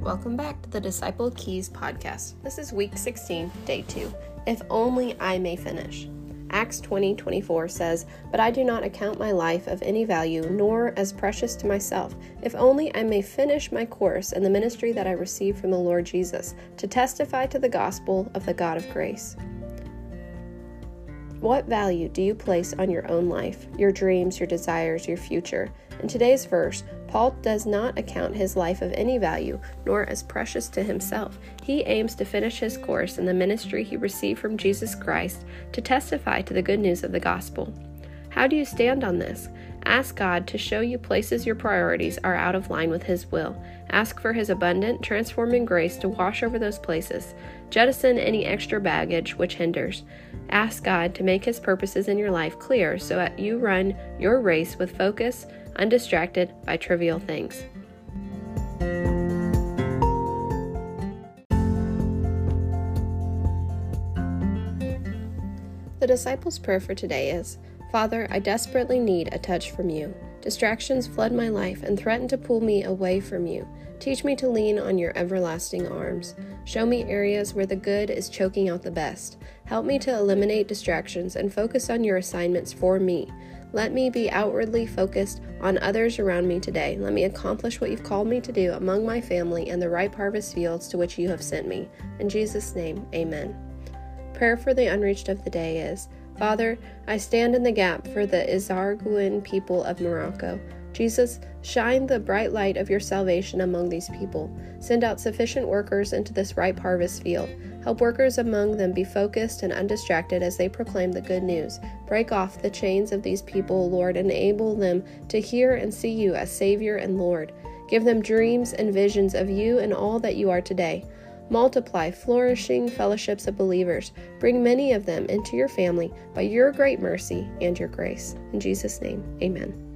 Welcome back to the Disciple Keys podcast. This is week 16, day 2. If only I may finish. Acts 20 24 says, But I do not account my life of any value, nor as precious to myself, if only I may finish my course in the ministry that I received from the Lord Jesus, to testify to the gospel of the God of grace. What value do you place on your own life, your dreams, your desires, your future? In today's verse, Paul does not account his life of any value, nor as precious to himself. He aims to finish his course in the ministry he received from Jesus Christ to testify to the good news of the gospel. How do you stand on this? Ask God to show you places your priorities are out of line with His will. Ask for His abundant, transforming grace to wash over those places. Jettison any extra baggage which hinders. Ask God to make His purposes in your life clear so that you run your race with focus, undistracted by trivial things. The disciples' prayer for today is Father, I desperately need a touch from you. Distractions flood my life and threaten to pull me away from you. Teach me to lean on your everlasting arms. Show me areas where the good is choking out the best. Help me to eliminate distractions and focus on your assignments for me. Let me be outwardly focused on others around me today. Let me accomplish what you've called me to do among my family and the ripe harvest fields to which you have sent me. In Jesus' name, amen. Prayer for the unreached of the day is Father, I stand in the gap for the Izarguin people of Morocco. Jesus, shine the bright light of your salvation among these people. Send out sufficient workers into this ripe harvest field. Help workers among them be focused and undistracted as they proclaim the good news. Break off the chains of these people, Lord, and enable them to hear and see you as Savior and Lord. Give them dreams and visions of you and all that you are today. Multiply flourishing fellowships of believers. Bring many of them into your family by your great mercy and your grace. In Jesus' name, amen.